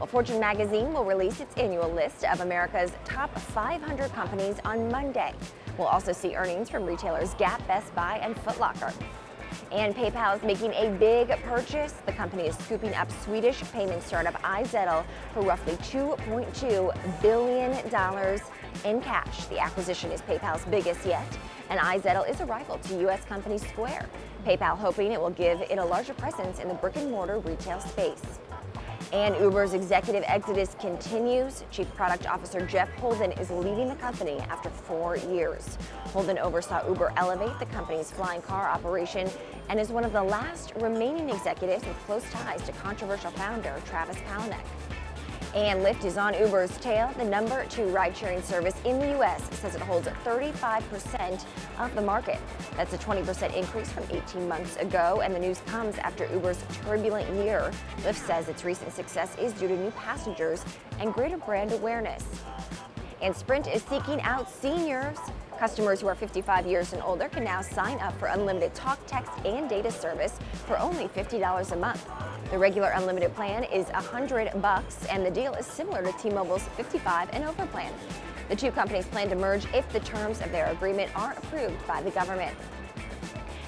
Well, Fortune magazine will release its annual list of America's top 500 companies on Monday. We'll also see earnings from retailers Gap, Best Buy, and Foot Locker. And PayPal is making a big purchase. The company is scooping up Swedish payment startup iZettle for roughly $2.2 billion in cash. The acquisition is PayPal's biggest yet, and iZettle is a rival to U.S. company Square. PayPal hoping it will give it a larger presence in the brick and mortar retail space. And Uber's executive exodus continues. Chief Product Officer Jeff Holden is leaving the company after four years. Holden oversaw Uber elevate the company's flying car operation and is one of the last remaining executives with close ties to controversial founder Travis Kalanick. And Lyft is on Uber's tail. The number two ride-sharing service in the U.S. says it holds 35% of the market. That's a 20% increase from 18 months ago, and the news comes after Uber's turbulent year. Lyft says its recent success is due to new passengers and greater brand awareness. And Sprint is seeking out seniors. Customers who are 55 years and older can now sign up for unlimited talk, text, and data service for only $50 a month. The regular unlimited plan is 100 bucks, and the deal is similar to T-Mobile's 55 and over plan. The two companies plan to merge if the terms of their agreement are approved by the government.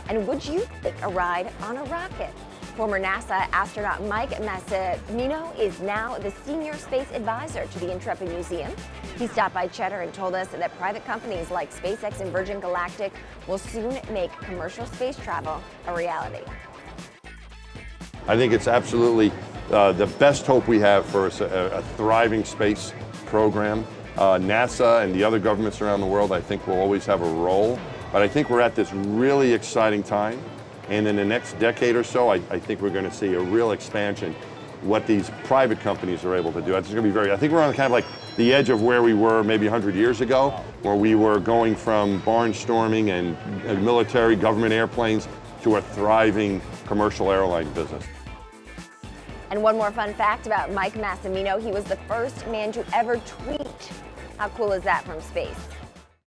And would you take a ride on a rocket? Former NASA astronaut Mike Massimino is now the senior space advisor to the Intrepid Museum. He stopped by Cheddar and told us that private companies like SpaceX and Virgin Galactic will soon make commercial space travel a reality. I think it's absolutely uh, the best hope we have for a, a thriving space program. Uh, NASA and the other governments around the world, I think, will always have a role. But I think we're at this really exciting time. And in the next decade or so, I, I think we're going to see a real expansion what these private companies are able to do. It's going to be very, I think we're on kind of like the edge of where we were maybe 100 years ago, where we were going from barnstorming and, and military government airplanes to a thriving commercial airline business. And one more fun fact about Mike Massimino, he was the first man to ever tweet. How cool is that from space?